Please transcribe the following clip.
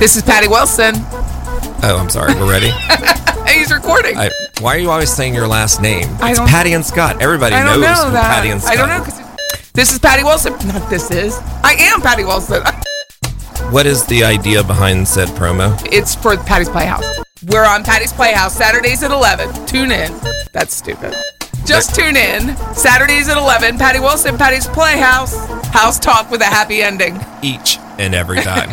This is Patty Wilson. Oh, I'm sorry. We're ready. Hey, he's recording. I, why are you always saying your last name? It's Patty and Scott. Everybody knows know. Patty and Scott. I don't know. 'cause this is Patty Wilson. Not this is. I am Patty Wilson. What is the idea behind said promo? It's for Patty's Playhouse. We're on Patty's Playhouse Saturdays at 11. Tune in. That's stupid. Just tune in. Saturdays at 11. Patty Wilson, Patty's Playhouse. House talk with a happy ending. Each and every time.